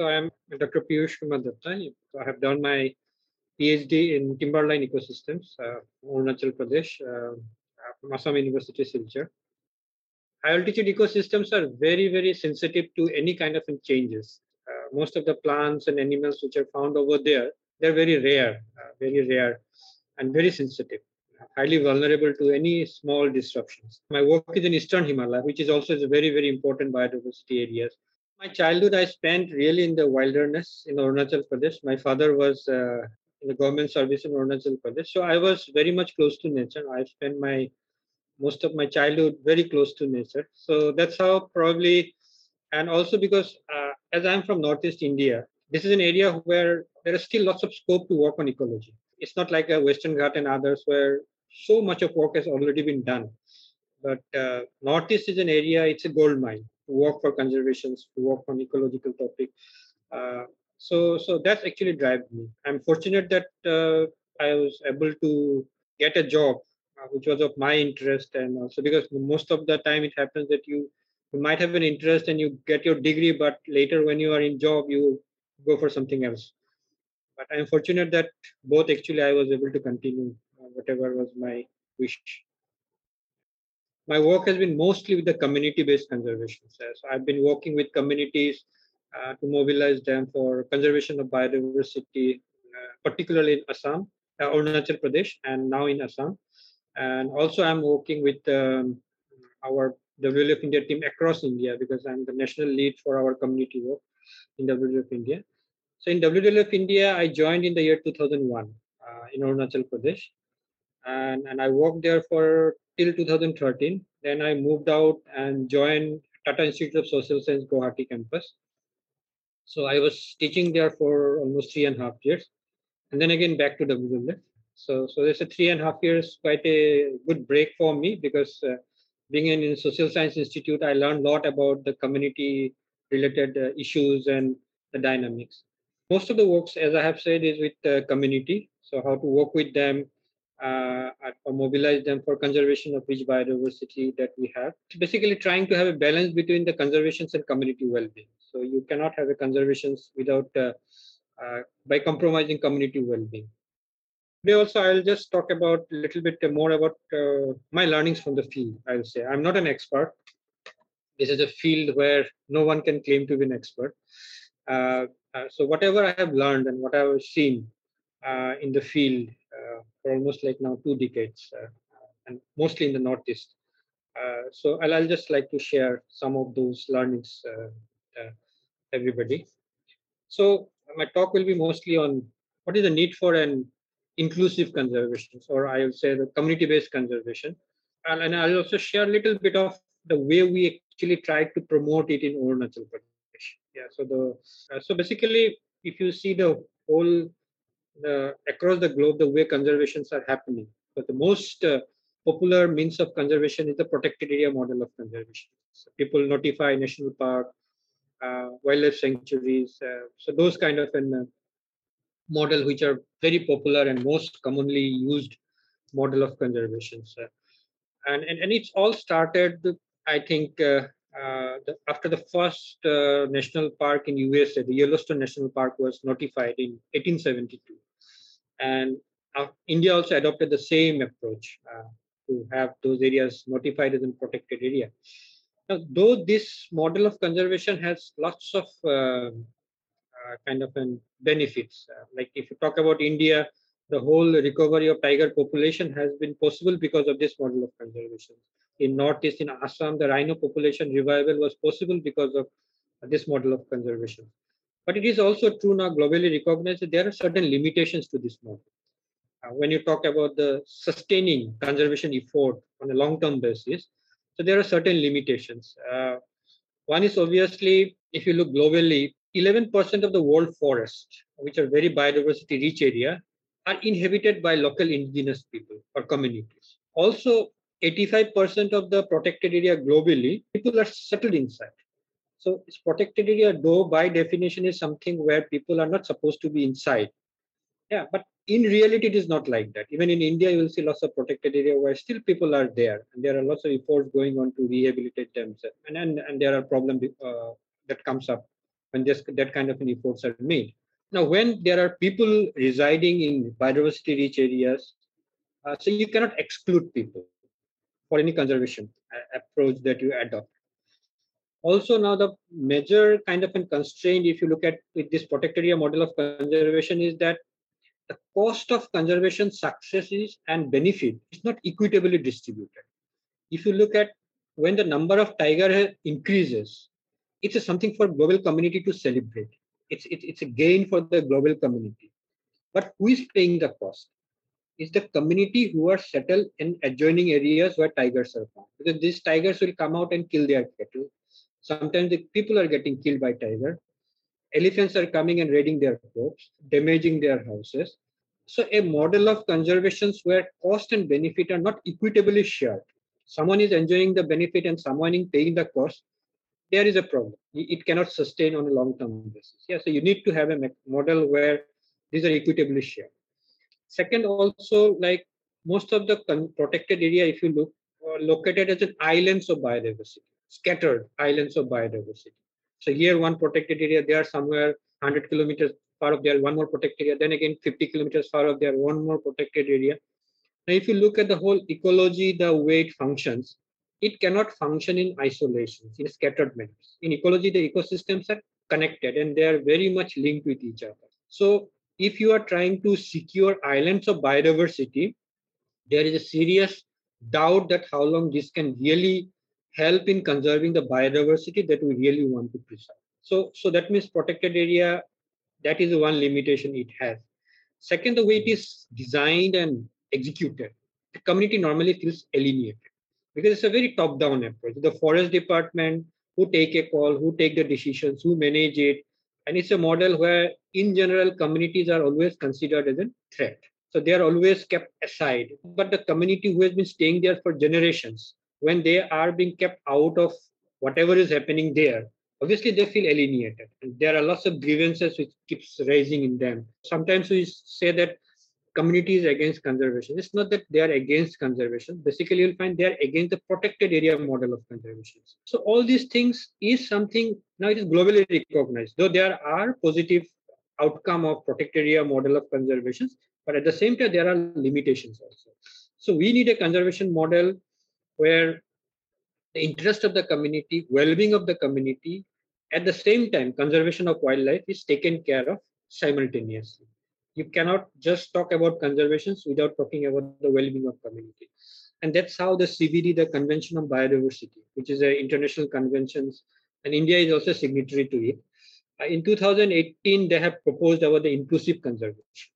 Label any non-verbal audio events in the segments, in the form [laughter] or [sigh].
So I'm Dr. Piyush Kumar Datta. I have done my PhD in timberline ecosystems, uh, Arunachal Pradesh, uh, from Assam University, Silchar. High altitude ecosystems are very, very sensitive to any kind of changes. Uh, most of the plants and animals which are found over there, they're very rare, uh, very rare, and very sensitive, highly vulnerable to any small disruptions. My work is in Eastern Himalaya, which is also a very, very important biodiversity areas. My childhood I spent really in the wilderness in Arunachal Pradesh. My father was uh, in the government service in Arunachal Pradesh. So I was very much close to nature. I spent my most of my childhood very close to nature. So that's how probably, and also because uh, as I'm from Northeast India, this is an area where there is still lots of scope to work on ecology. It's not like a Western Ghat and others where so much of work has already been done. But uh, Northeast is an area, it's a gold mine work for conservations, to work on ecological topic. Uh, so so that's actually drives me. I'm fortunate that uh, i was able to get a job uh, which was of my interest and also because most of the time it happens that you you might have an interest and you get your degree but later when you are in job you go for something else. But i'm fortunate that both actually i was able to continue uh, whatever was my wish my work has been mostly with the community based conservation so i've been working with communities uh, to mobilize them for conservation of biodiversity, uh, particularly in Assam, uh, Arunachal Pradesh, and now in Assam. And also, I'm working with um, our WWF India team across India because I'm the national lead for our community work in WWF India. So in WWF India, I joined in the year 2001 uh, in Arunachal Pradesh, and and I worked there for till 2013. Then I moved out and joined Tata Institute of Social Science Guwahati campus, so I was teaching there for almost three and a half years, and then again back to WWF. So so there's a three and a half years, quite a good break for me because uh, being in, in social science institute, I learned a lot about the community related uh, issues and the dynamics. Most of the works, as I have said, is with the community. So how to work with them, uh, or mobilize them for conservation of rich biodiversity that we have. It's basically trying to have a balance between the conservations and community well-being. So you cannot have a conservations without uh, uh, by compromising community well-being. Today also I'll just talk about a little bit more about uh, my learnings from the field. I'll say I'm not an expert. This is a field where no one can claim to be an expert. Uh, uh, so whatever I have learned and what I have seen in the field for almost like now two decades, uh, and mostly in the Northeast. Uh, so I'll, I'll, just like to share some of those learnings uh, everybody. So my talk will be mostly on what is the need for an inclusive conservation, or I would say the community-based conservation. And, and, I'll also share a little bit of the way we actually try to promote it in Arunachal Pradesh. Yeah. So the uh, so basically, if you see the whole uh, across the globe the way conservations are happening. But the most uh, popular means of conservation is the protected area model of conservation. So people notify national park, uh, wildlife sanctuaries. Uh, so those kind of an uh, model which are very popular and most commonly used model of conservation. So, and, and and it's all started, I think. Uh, the, after the first national park in USA, the Yellowstone National Park was notified in 1872 and uh, India also adopted the same approach uh, to have those areas notified as a protected area. Now, though this model of conservation has lots of uh, uh kind of an benefits, uh, like if you talk about India, the whole recovery of tiger population has been possible because of this model of conservation. In Northeast, in Assam, the rhino population revival was possible because of this model of conservation. But it is also true now, globally recognized, that there are certain limitations to this model. Uh, when you talk about the sustaining conservation effort on a long-term basis, so there are certain limitations. Uh, one is obviously, if you look globally, 11% of the world forest, which are very biodiversity rich area, are inhabited by local indigenous people or communities. Also, 85% of the protected area globally, people are settled inside. So it's protected area, though by definition is something where people are not supposed to be inside. Yeah, but in reality, it is not like that. Even in India, you will see lots of protected area where still people are there, and there are lots of efforts going on to rehabilitate themselves, and and, and there are problems uh, that comes up when this, that kind of an efforts are made. Now, when there are people residing in biodiversity rich areas, uh, so you cannot exclude people for any conservation uh, approach that you adopt. Also, now the major kind of a constraint, if you look at with this protected area model of conservation, is that the cost of conservation successes and benefit is not equitably distributed. If you look at when the number of tiger increases, it's something for global community to celebrate. It's, it's, it's a gain for the global community. But who is paying the cost? Is the community who are settled in adjoining areas where tigers are found. Because these tigers will come out and kill their cattle. Sometimes the people are getting killed by tiger. Elephants are coming and raiding their crops, damaging their houses. So a model of conservation where cost and benefit are not equitably shared. Someone is enjoying the benefit and someone is paying the cost there is a problem. It cannot sustain on a long-term basis. Yeah, so you need to have a model where these are equitably shared. Second, also like most of the protected area, if you look, are located as an islands of biodiversity, scattered islands of biodiversity. So here one protected area, they are somewhere 100 kilometers far of there, one more protected area. Then again, 50 kilometers far of there, one more protected area. Now, if you look at the whole ecology, the way it functions, it cannot function in isolation, in scattered manners. In ecology, the ecosystems are connected and they are very much linked with each other. So if you are trying to secure islands of biodiversity, there is a serious doubt that how long this can really help in conserving the biodiversity that we really want to preserve. So, so that means protected area, that is one limitation it has. Second, the way it is designed and executed, the community normally feels alienated because it's a very top-down approach. The forest department who take a call, who take the decisions, who manage it, and it's a model where, in general, communities are always considered as a threat. So they are always kept aside. But the community who has been staying there for generations, when they are being kept out of whatever is happening there, obviously they feel alienated. And there are lots of grievances which keeps rising in them. Sometimes we say that communities against conservation. It's not that they are against conservation. Basically, you'll find they are against the protected area model of conservation. So all these things is something now it is globally recognized. Though there are positive outcome of protected area model of conservation, but at the same time there are limitations also. So we need a conservation model where the interest of the community, well-being of the community, at the same time conservation of wildlife is taken care of simultaneously. You cannot just talk about conservations without talking about the well-being of community. And that's how the cbd the convention on biodiversity which is an international convention and india is also signatory to it. Uh, in 2018 they have proposed about the inclusive conservation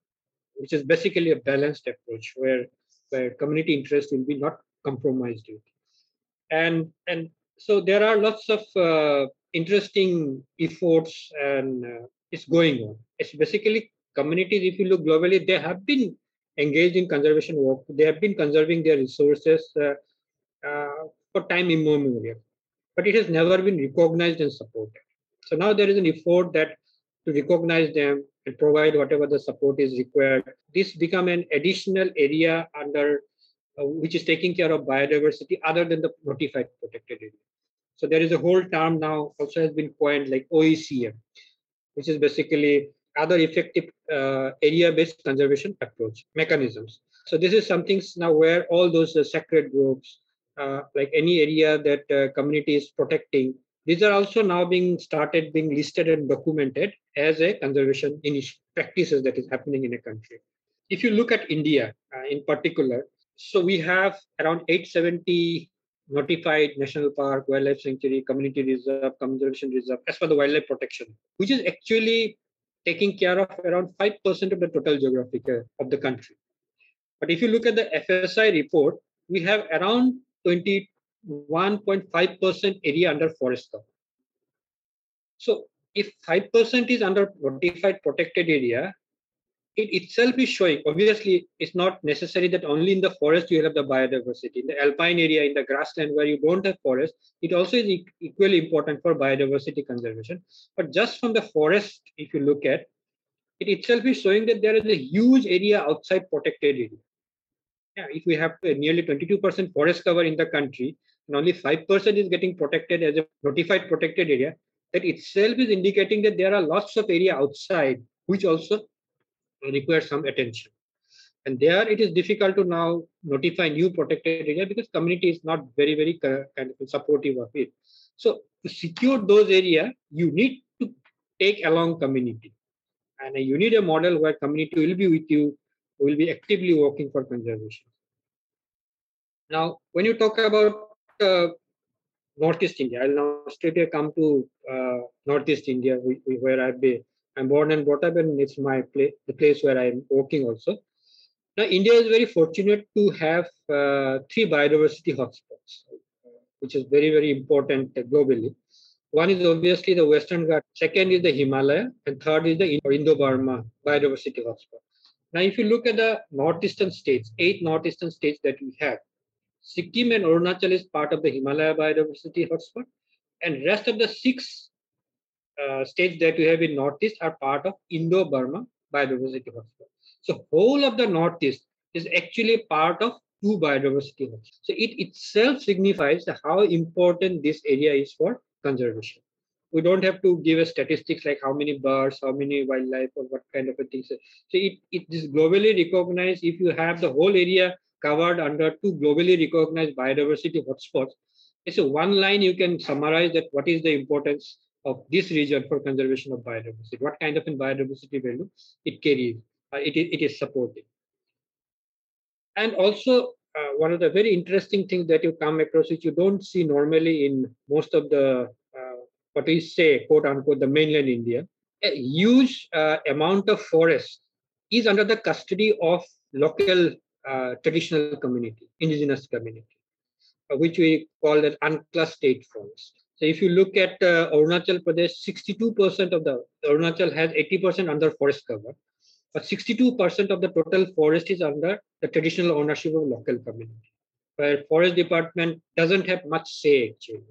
which is basically a balanced approach where where community interest will be not compromised with and and so there are lots of uh, interesting efforts and uh, it's going on it's basically communities, if you look globally, they have been engaged in conservation work. They have been conserving their resources uh, uh, for time immemorial, but it has never been recognized and supported. So now there is an effort that to recognize them and provide whatever the support is required. This become an additional area under uh, which is taking care of biodiversity other than the notified protected area. So there is a whole term now also has been coined like OECM, which is basically other effective uh, area-based conservation approach mechanisms. So this is something now where all those uh, sacred groups, uh, like any area that uh, community is protecting, these are also now being started being listed and documented as a conservation practices that is happening in a country. If you look at India uh, in particular, so we have around 870 notified national park, wildlife sanctuary, community reserve, conservation reserve as per the wildlife protection, which is actually taking care of around 5% of the total geographic uh, of the country. But if you look at the FSI report, we have around 21.5% area under forest cover. So if 5% is under notified protected area, it itself is showing. Obviously it's not necessary that only in the forest you have the biodiversity. In the alpine area in the grassland where you don't have forest it also is e- equally important for biodiversity conservation. But just from the forest if you look at it itself is showing that there is a huge area outside protected area. Yeah, if we have nearly 22% forest cover in the country and only 5% is getting protected as a notified protected area that itself is indicating that there are lots of area outside which also require some attention. And there it is difficult to now notify new protected area because community is not very, very kind of supportive of it. So to secure those area, you need to take along community. And you need a model where community will be with you, will be actively working for conservation. Now, when you talk about uh, Northeast India, I'll now straight away come to uh, Northeast India, where I've been. I'm born and brought up, and it's my place, the place where I'm working also. Now, India is very fortunate to have uh, three biodiversity hotspots, which is very, very important globally. One is obviously the Western Ghats, second is the Himalaya, and third is the Indo-Burma biodiversity hotspot. Now, if you look at the northeastern states, eight northeastern states that we have, Sikkim and Arunachal is part of the Himalaya biodiversity hotspot, and rest of the six uh, states that we have in Northeast are part of Indo-Burma biodiversity hotspot. So whole of the Northeast is actually part of two biodiversity hotspots. So it itself signifies how important this area is for conservation. We don't have to give a statistics like how many birds, how many wildlife, or what kind of a thing. So it, it is globally recognized. If you have the whole area covered under two globally recognized biodiversity hotspots, it's a one line you can summarize that what is the importance of this region for conservation of biodiversity, what kind of biodiversity value it carries, uh, it, it is supporting. And also, uh, one of the very interesting things that you come across, which you don't see normally in most of the, uh, what we say, quote unquote, the mainland India, a huge uh, amount of forest is under the custody of local uh, traditional community, indigenous community, uh, which we call as unclassed state forest. So if you look at uh, Arunachal Pradesh, 62% of the Arunachal has 80% under forest cover, but 62% of the total forest is under the traditional ownership of local community, where forest department doesn't have much say actually.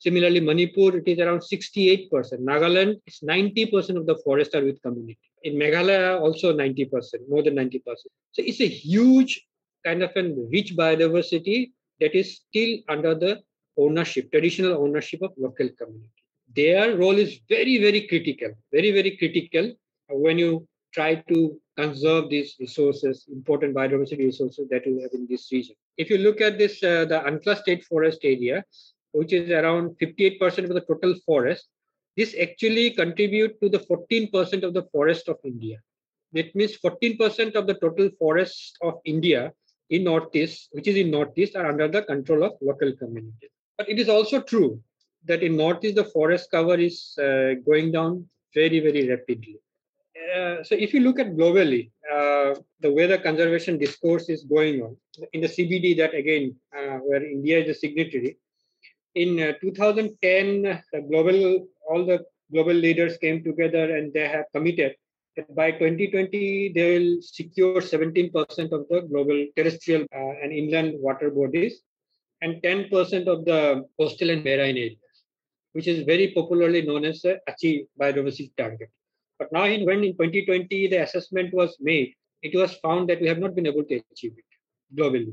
Similarly, Manipur, it is around 68%. Nagaland, it's 90% of the forest are with community. In Meghalaya, also 90%, more than 90%. So it's a huge kind of a rich biodiversity that is still under the ownership, traditional ownership of local community. Their role is very, very critical, very, very critical when you try to conserve these resources, important biodiversity resources that you have in this region. If you look at this, uh, the unclassed state forest area, which is around 58% of the total forest, this actually contribute to the 14% of the forest of India. That means 14% of the total forest of India in Northeast, which is in Northeast, are under the control of local communities. But it is also true that in Northeast, the forest cover is uh, going down very, very rapidly. Uh, so if you look at globally, uh, the way the conservation discourse is going on, in the CBD that again, uh, where India is a signatory, in uh, 2010, the global, all the global leaders came together and they have committed that by 2020, they will secure 17% of the global terrestrial uh, and inland water bodies and 10% of the coastal and marine areas, which is very popularly known as the Aichi biodiversity target. But now, in, when in 2020 the assessment was made, it was found that we have not been able to achieve it globally.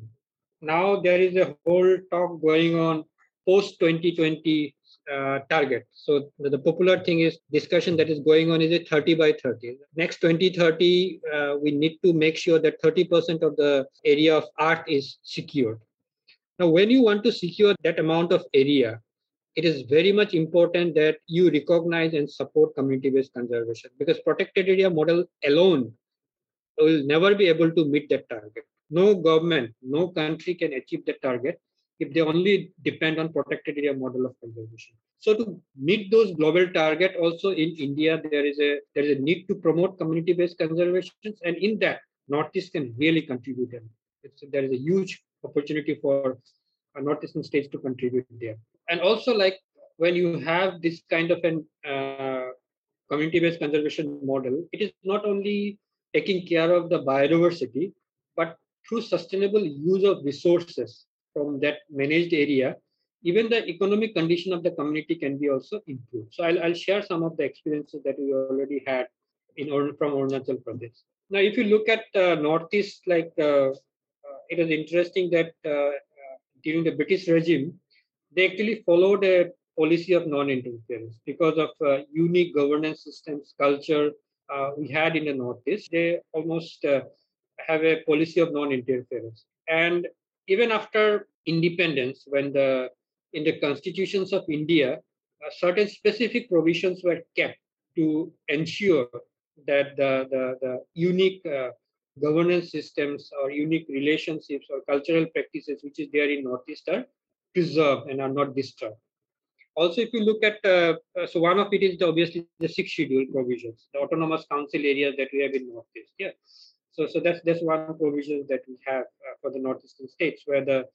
Now there is a whole talk going on post 2020 uh, target. So the, the, popular thing is discussion that is going on is a 30 by 30. Next 2030, uh, we need to make sure that 30% of the area of Earth is secured. Now, when you want to secure that amount of area, it is very much important that you recognize and support community-based conservation because protected area model alone will never be able to meet that target. No government, no country can achieve that target if they only depend on protected area model of conservation. So to meet those global target also in India, there is a there is a need to promote community-based conservation, and in that, Northeast can really contribute. It's, there is a huge opportunity for northeastern states to contribute there. And also, like when you have this kind of an uh, community-based conservation model, it is not only taking care of the biodiversity, but through sustainable use of resources from that managed area, even the economic condition of the community can be also improved. So I'll, I'll share some of the experiences that we already had in from Arunachal Pradesh. Now, if you look at uh, Northeast, like uh, it was interesting that uh, uh, during the British regime, they actually followed a policy of non-interference because of uh, unique governance systems, culture uh, we had in the Northeast. They almost uh, have a policy of non-interference. And even after independence, when the in the constitutions of India, uh, certain specific provisions were kept to ensure that the, the, the unique governance systems or unique relationships or cultural practices which is there in Northeast are preserved and are not disturbed. Also, if you look at, uh, uh, so one of it is the, obviously the six schedule provisions, the autonomous council areas that we have in Northeast. Yeah. So, so that's that's one provision that we have uh, for the northeastern states, where the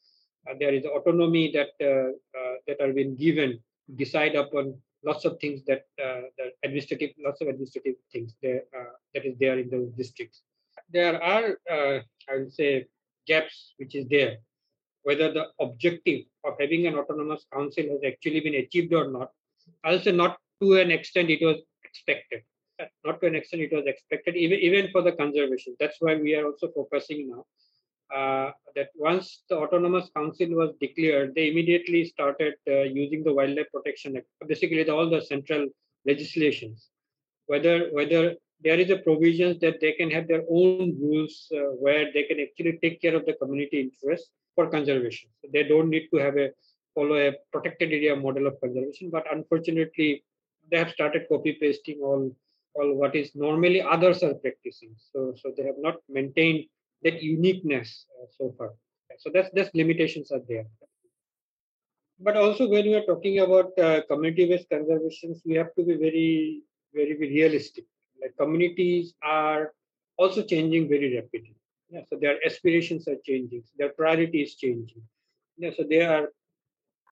uh, there is autonomy that uh, uh, that are being given decide upon lots of things that the administrative lots of administrative things there that is there in those districts. There are I would say gaps which is there whether the objective of having an autonomous council has actually been achieved or not. Say not to an extent it was expected. Not to an extent it was expected, even, even for the conservation. That's why we are also focusing now. Uh, that once the autonomous council was declared, they immediately started uh, using the Wildlife Protection Act, basically the, all the central legislations. Whether whether there is a provisions that they can have their own rules uh, where they can actually take care of the community interest for conservation. So they don't need to have a follow a protected area model of conservation, but unfortunately, they have started copy pasting all all what is normally others are practicing. So so they have not maintained that uniqueness uh, so far. So that's that's limitations are there. But also when we are talking about uh, community-based conservations, we have to be very very realistic. Like communities are also changing very rapidly. Yeah, so their aspirations are changing, their priority is changing. Yeah, so they are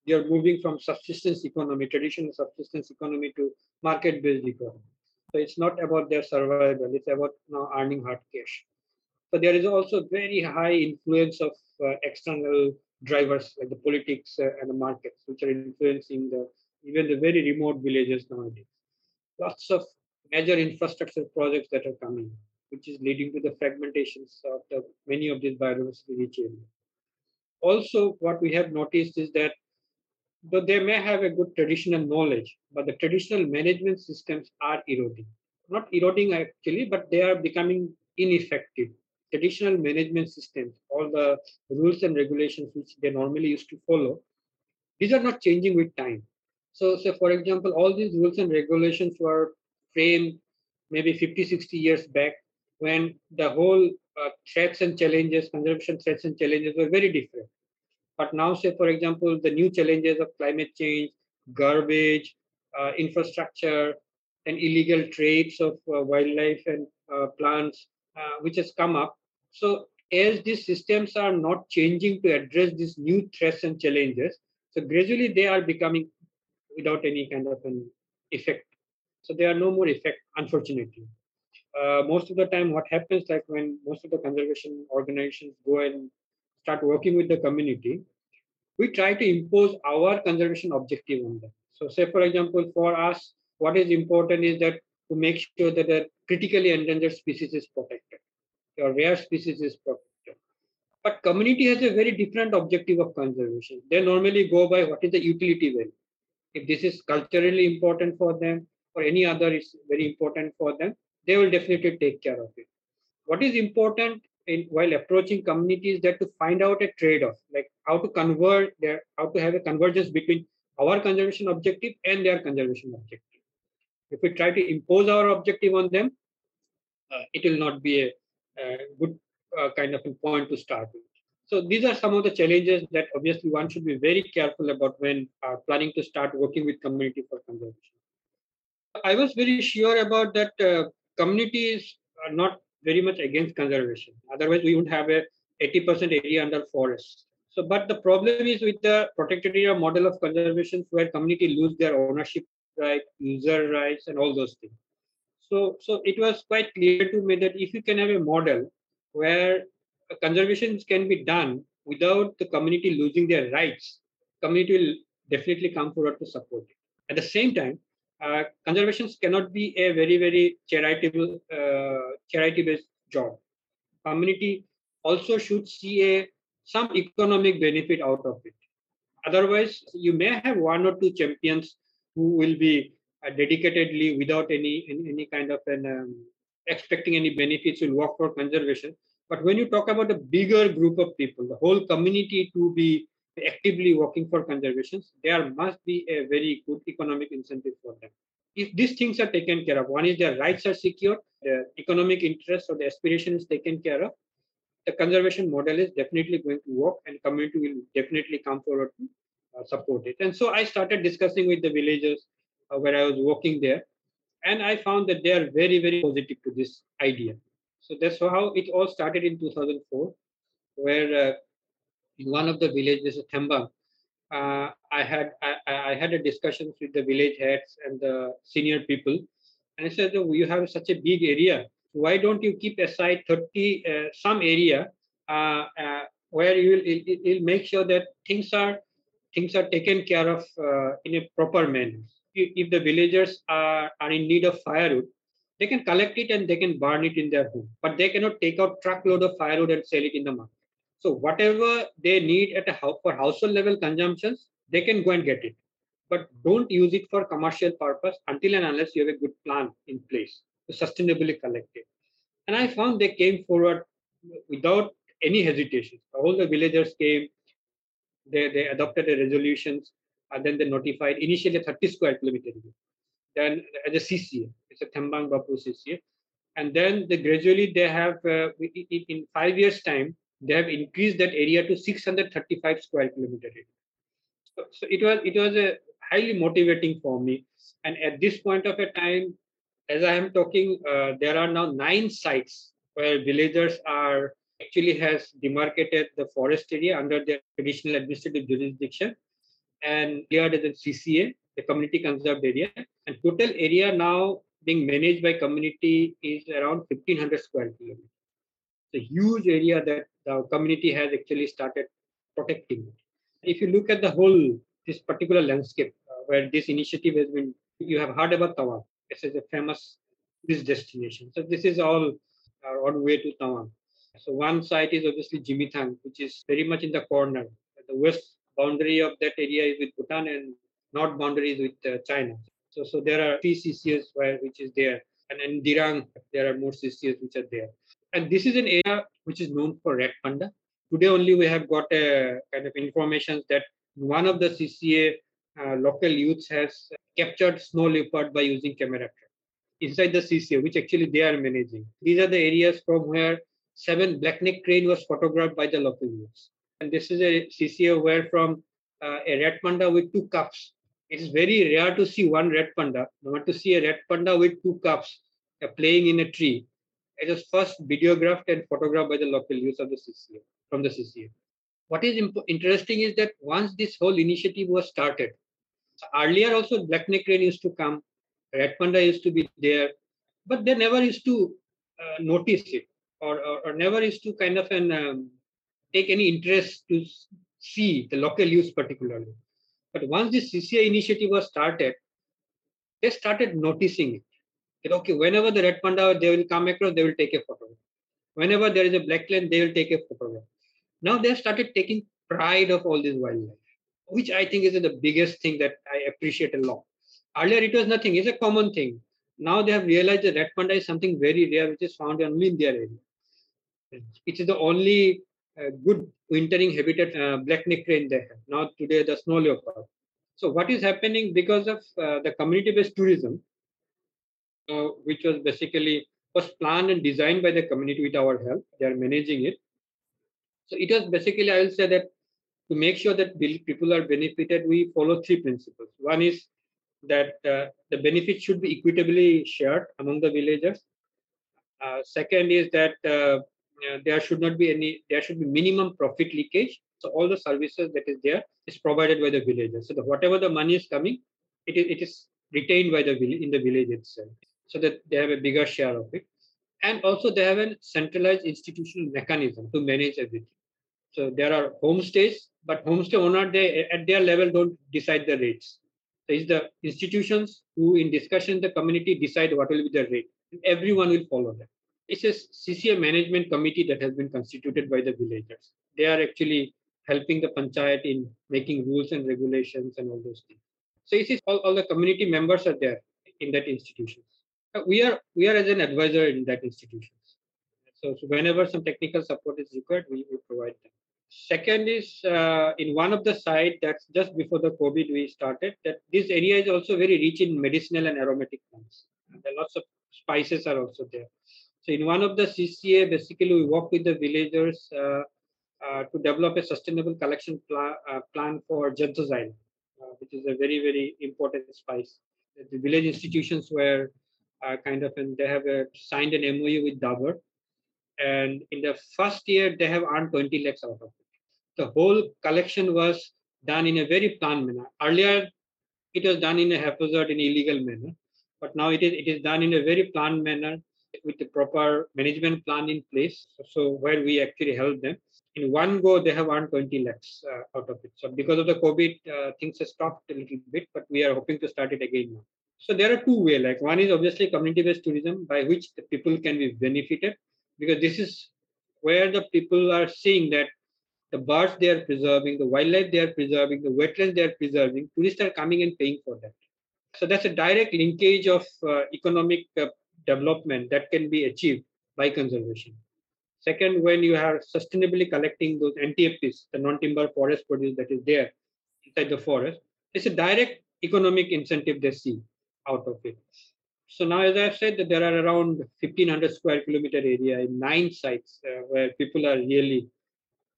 they are moving from subsistence economy, traditional subsistence economy to market-based economy. So it's not about their survival; it's about now earning hard cash. So there is also very high influence of uh, external drivers like the politics uh, and the markets, which are influencing the even the very remote villages nowadays. Lots of major infrastructure projects that are coming which is leading to the fragmentations of the many of these biodiversity rich areas. Also, what we have noticed is that though they may have a good traditional knowledge, but the traditional management systems are eroding. Not eroding actually, but they are becoming ineffective. Traditional management systems, all the rules and regulations which they normally used to follow, these are not changing with time. So, so for example, all these rules and regulations were framed maybe 50, 60 years back when the whole uh, threats and challenges, conservation threats and challenges were very different. But now, say, for example, the new challenges of climate change, garbage, uh, infrastructure, and illegal trades of uh, wildlife and uh, plants, uh, which has come up. So, as these systems are not changing to address these new threats and challenges, so gradually they are becoming without any kind of an effect. So, they are no more effect, unfortunately. Uh, most of the time what happens like when most of the conservation organizations go and start working with the community we try to impose our conservation objective on them. So say for example for us what is important is that to make sure that the critically endangered species is protected or rare species is protected. But community has a very different objective of conservation. They normally go by what is the utility value. If this is culturally important for them or any other is very important for them they will definitely take care of it. What is important in, while approaching communities that to find out a trade-off, like how to convert their, how to have a convergence between our conservation objective and their conservation objective. If we try to impose our objective on them, uh, it will not be a, a good uh, kind of a point to start with. So these are some of the challenges that obviously one should be very careful about when uh, planning to start working with community for conservation. I was very sure about that uh, communities are not very much against conservation. Otherwise, we would have a 80% area under forest. So, but the problem is with the protected area model of conservation, where community lose their ownership right, user rights, and all those things. So, so it was quite clear to me that if you can have a model where conservation can be done without the community losing their rights, community will definitely come forward to support it. At the same time, uh, conservation cannot be a very very charitable uh, charity based job community also should see a some economic benefit out of it Otherwise, you may have one or two champions who will be uh, dedicatedly without any, any, any kind of an um, expecting any benefits will work for conservation. But when you talk about a bigger group of people, the whole community to be actively working for conservation, there must be a very good economic incentive for them. If these things are taken care of, one is their rights are secured, the economic interest or the aspiration is taken care of, the conservation model is definitely going to work and community will definitely come forward to uh, support it. And so I started discussing with the villagers uh, where I was working there, and I found that they are very, very positive to this idea. So that's how it all started in 2004, where uh, in one of the villages, Thembang, uh, I had I, I, had a discussion with the village heads and the senior people, and I said, oh, "You have such a big area. Why don't you keep aside 30 uh, some area uh, uh, where you will it, will make sure that things are things are taken care of uh, in a proper manner. If, if the villagers are, are in need of firewood, they can collect it and they can burn it in their home, but they cannot take out truckload of firewood and sell it in the market. So whatever they need at a for household level consumptions, they can go and get it. But don't use it for commercial purpose until and unless you have a good plan in place to sustainably collect it. And I found they came forward without any hesitation. All the villagers came, they, they adopted the resolutions, and then they notified initially 30 square kilometer. Then as a CCA, it's a Thembang Bapu CCA. And then they gradually they have, uh, in five years' time, they have increased that area to 635 square kilometer. So, so it was it was a highly motivating for me. And at this point of a time, as I am talking, uh, there are now nine sites where villagers are actually has demarcated the forest area under their traditional administrative jurisdiction and cleared as a CCA, the community conserved area. And total area now being managed by community is around 1500 square kilometers. It's a huge area that the community has actually started protecting. If you look at the whole, this particular landscape uh, where this initiative has been, you have heard about Tawang. This is a famous this destination. So this is all uh, on way to Tawang. So one site is obviously Jimitang, which is very much in the corner. The west boundary of that area is with Bhutan and north boundary is with uh, China. So, so there are three CCS where, which is there. And in Dirang, there are more CCS which are there. And this is an area which is known for red panda. Today only we have got a kind of information that one of the CCA uh, local youths has captured snow leopard by using camera trap inside the CCA, which actually they are managing. These are the areas from where seven black-necked crane was photographed by the local youths. And this is a CCA where from uh, a red panda with two cubs. It is very rare to see one red panda. Not to see a red panda with two cubs uh, playing in a tree. It was first videographed and photographed by the local youth of the CCA, from the CCA. What is imp- interesting is that once this whole initiative was started, earlier also black neck crane used to come, red panda used to be there, but they never used to uh, notice it or, or, or, never used to kind of an um, take any interest to see the local youth particularly. But once this CCA initiative was started, they started noticing it that okay, whenever the red panda they will come across, they will take a photo. Whenever there is a black line, they will take a photograph. Now they have started taking pride of all this wildlife, which I think is the biggest thing that I appreciate a lot. Earlier it was nothing; it's a common thing. Now they have realized that red panda is something very rare, which is found only in their area. It is the only uh, good wintering habitat uh, black neck crane they have. Now today the snow leopard. So what is happening because of uh, the community-based tourism? Uh, which was basically was planned and designed by the community with our help. They are managing it. So it was basically, I will say that to make sure that people are benefited, we follow three principles. One is that uh, the benefit should be equitably shared among the villagers. Uh, second is that uh, there should not be any, there should be minimum profit leakage. So all the services that is there is provided by the villagers. So the, whatever the money is coming, it is, it is retained by the in the village itself so that they have a bigger share of it. And also they have a centralized institutional mechanism to manage everything. So there are homestays, but homestay owner they at their level don't decide the rates. So it's the institutions who in discussion the community decide what will be the rate. Everyone will follow that. It's a CCA management committee that has been constituted by the villagers. They are actually helping the panchayat in making rules and regulations and all those things. So you see, all, all the community members are there in that institution. Uh, we are we are as an advisor in that institution. So, so whenever some technical support is required, we, we provide them. Second is uh, in one of the site that's just before the COVID we started, that this area is also very rich in medicinal and aromatic plants. Lots of spices are also there. So in one of the CCA, basically we work with the villagers uh, uh, to develop a sustainable collection pl- uh, plan for Zanthoxylum, uh, which is a very, very important spice. The village institutions were uh, kind of, and they have signed an MOU with Dabur. And in the first year they have earned 20 lakhs out of it. The whole collection was done in a very planned manner. Earlier it was done in a haphazard and illegal manner. But now it is it is done in a very planned manner with the proper management plan in place so where we actually help them. In one go they have earned 20 lakhs uh, out of it. So because of the covid uh, things have stopped a little bit but we are hoping to start it again now so there are two ways like one is obviously community based tourism by which the people can be benefited because this is where the people are seeing that the birds they are preserving, the wildlife they are preserving, the wetlands they are preserving, tourists are coming and paying for that. So that's a direct linkage of uh, economic uh, development that can be achieved by conservation. Second, when you are sustainably collecting those NTFPs, the non-timber forest produce that is there inside the forest, it's a direct economic incentive they see out of it. So now, as I've said, that there are around 1,500 square kilometer area in nine sites uh, where people are really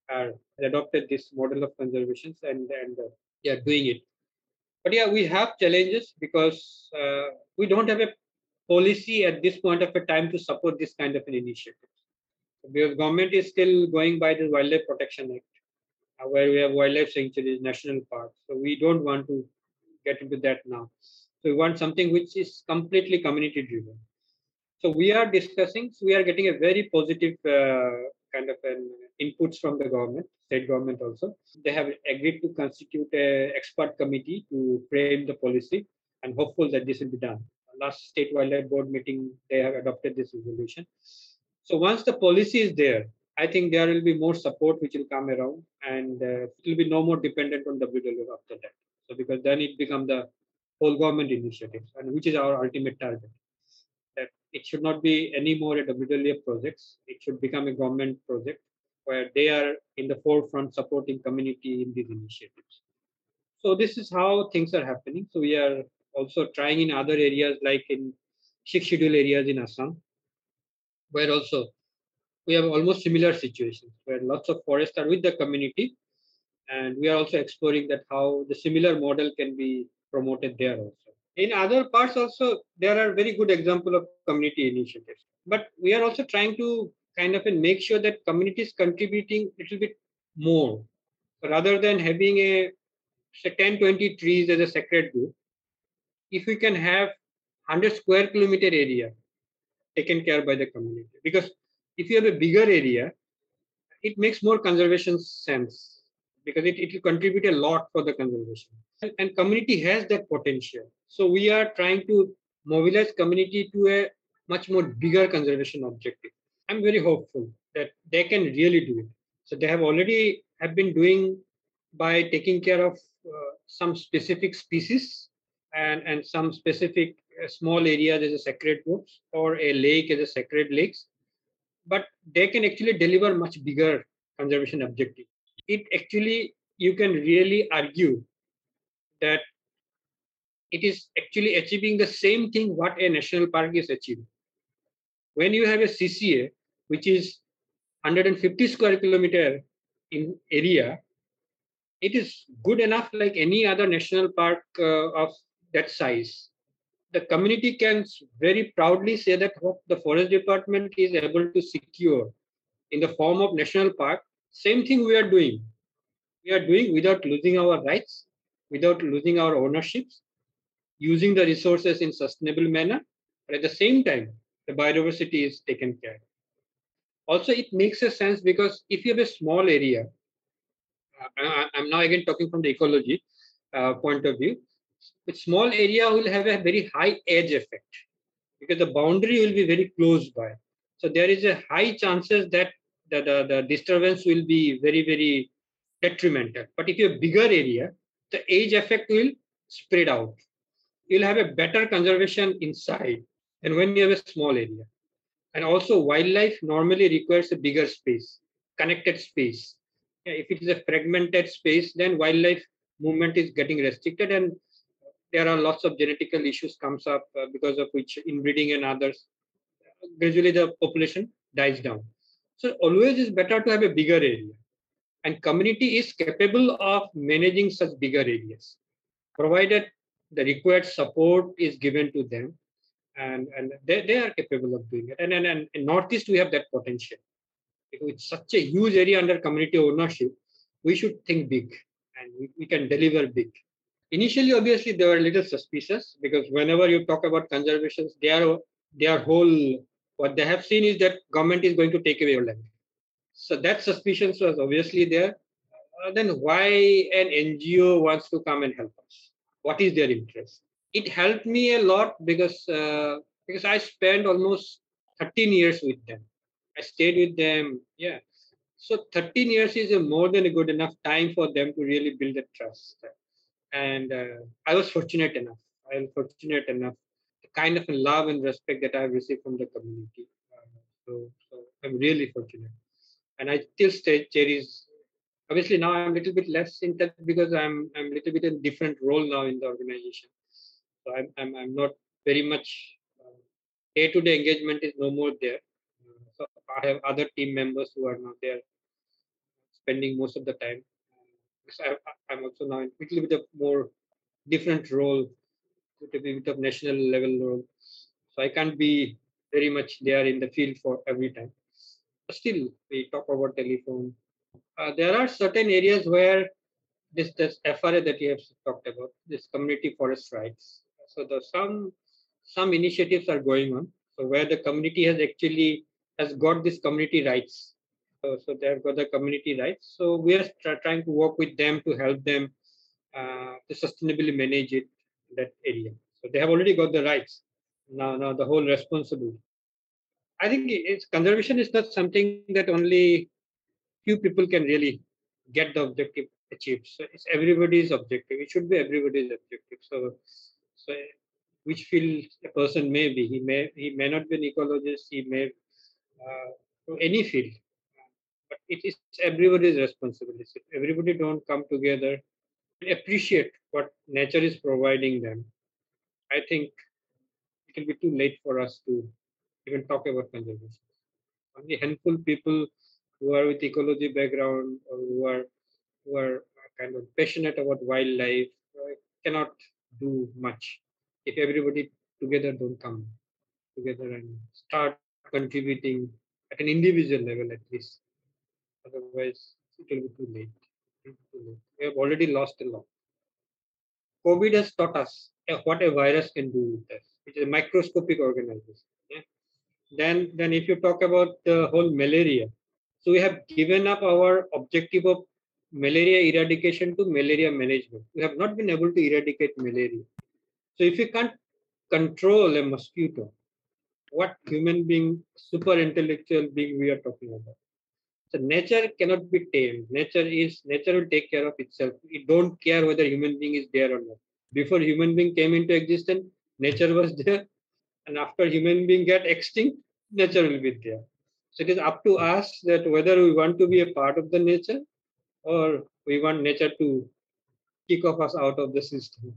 are adopted this model of conservation and and uh, they are doing it. But yeah, we have challenges because uh, we don't have a policy at this point of a time to support this kind of an initiative. Because government is still going by the Wildlife Protection Act, uh, where we have wildlife sanctuaries, national parks. So we don't want to get into that now. So we want something which is completely community driven. So we are discussing, so we are getting a very positive uh, kind of an inputs from the government, state government also. They have agreed to constitute a expert committee to frame the policy and hopeful that this will be done. Last state wildlife board meeting, they have adopted this resolution. So once the policy is there, I think there will be more support which will come around and uh, it will be no more dependent on WWF after that. So because then it becomes the whole government initiatives, and which is our ultimate target. That it should not be any more a WWF projects. It should become a government project where they are in the forefront supporting community in these initiatives. So this is how things are happening. So we are also trying in other areas like in six schedule areas in Assam, where also we have almost similar situations where lots of forests are with the community and we are also exploring that how the similar model can be promoted there also. In other parts also, there are very good example of community initiatives. But we are also trying to kind of make sure that communities contributing a little bit more rather than having a say 10 20 trees as a sacred group if we can have 100 square kilometer area taken care by the community because if you have a bigger area it makes more conservation sense because it, it will contribute a lot for the conservation. And, and community has that potential. So we are trying to mobilize community to a much more bigger conservation objective. I'm very hopeful that they can really do it. So they have already have been doing by taking care of uh, some specific species and, and some specific uh, small areas as a sacred groups or a lake as a sacred lakes. But they can actually deliver much bigger conservation objective it actually you can really argue that it is actually achieving the same thing what a national park is achieving. When you have a CCA, which is 150 square kilometer in area, it is good enough like any other national park uh, of that size. The community can very proudly say that what the forest department is able to secure in the form of national park same thing we are doing. We are doing without losing our rights, without losing our ownerships, using the resources in sustainable manner, but at the same time, the biodiversity is taken care of. Also, it makes a sense because if you have a small area, uh, I'm now again talking from the ecology uh, point of view, a small area will have a very high edge effect because the boundary will be very close by. So there is a high chances that the, the, the disturbance will be very, very detrimental. But if you have bigger area, the edge effect will spread out. You'll have a better conservation inside and when you have a small area. And also wildlife normally requires a bigger space, connected space. If it is a fragmented space, then wildlife movement is getting restricted and there are lots of genetical issues comes up uh, because of which inbreeding and others gradually the population dies down so always is better to have a bigger area. And community is capable of managing such bigger areas provided the required support is given to them. And and they, they are capable of doing it. And, and, and in northeast we have that potential. With such a huge area under community ownership we should think big and we, we can deliver big. Initially obviously they were a little suspicious because whenever you talk about conservations their their whole what they have seen is that government is going to take away your land. So that suspicion was obviously there. Uh, then why an ngo wants to come and help us? What is their interest? It helped me a lot because uh, because i spent almost 13 years with them. I stayed with them yeah. So 13 years is a more than a good enough time for them to really build a trust. And uh, I was fortunate enough. I am fortunate enough kind of love and respect that I've received from the community. So, so I'm really fortunate, and I still stay cherish. Obviously, now I'm a little bit less in touch because I'm I'm a little bit in different role now in the organization. So I'm I'm, I'm not very much day to day engagement is no more there. So I have other team members who are now there, spending most of the time I, am also now in a little bit of more different role, a bit of national level role. So I can't be very much there in the field for every time. But still, we talk about telephone. Uh, there are certain areas where this this FRA that you have talked about, this community forest rights. So the some some initiatives are going on. So where the community has actually has got this community rights so they have got the community rights. So we are trying to work with them to help them uh, to sustainably manage it that area. So they have already got the rights. Now, now the whole responsibility. I think it's conservation is not something that only few people can really get the objective achieved. So it's everybody's objective. It should be everybody's objective. So, so which field a person may be, he may he may not be an ecologist. He may uh, any field but it is everybody's responsibility. If everybody don't come together appreciate what nature is providing them, I think it will be too late for us to even talk about conservation. Only handful people who are with ecology background or who are who are kind of passionate about wildlife uh, cannot do much if everybody together don't come together and start contributing at an individual level at least Otherwise, it will be too late. Too late. We have already lost a lot. COVID has taught us eh, what a virus can do with us, which is a microscopic organism. Yeah? Then, then if you talk about the whole malaria, so we have given up our objective of malaria eradication to malaria management. We have not been able to eradicate malaria. So if you can't control a mosquito, what human being, super intellectual being we are talking about? So nature cannot be tamed. Nature is nature will take care of itself. It don't care whether human being is there or not. Before human being came into existence, nature was [laughs] there, and after human being get extinct, nature will be there. So it is up to us that whether we want to be a part of the nature or we want nature to kick off us out of the system.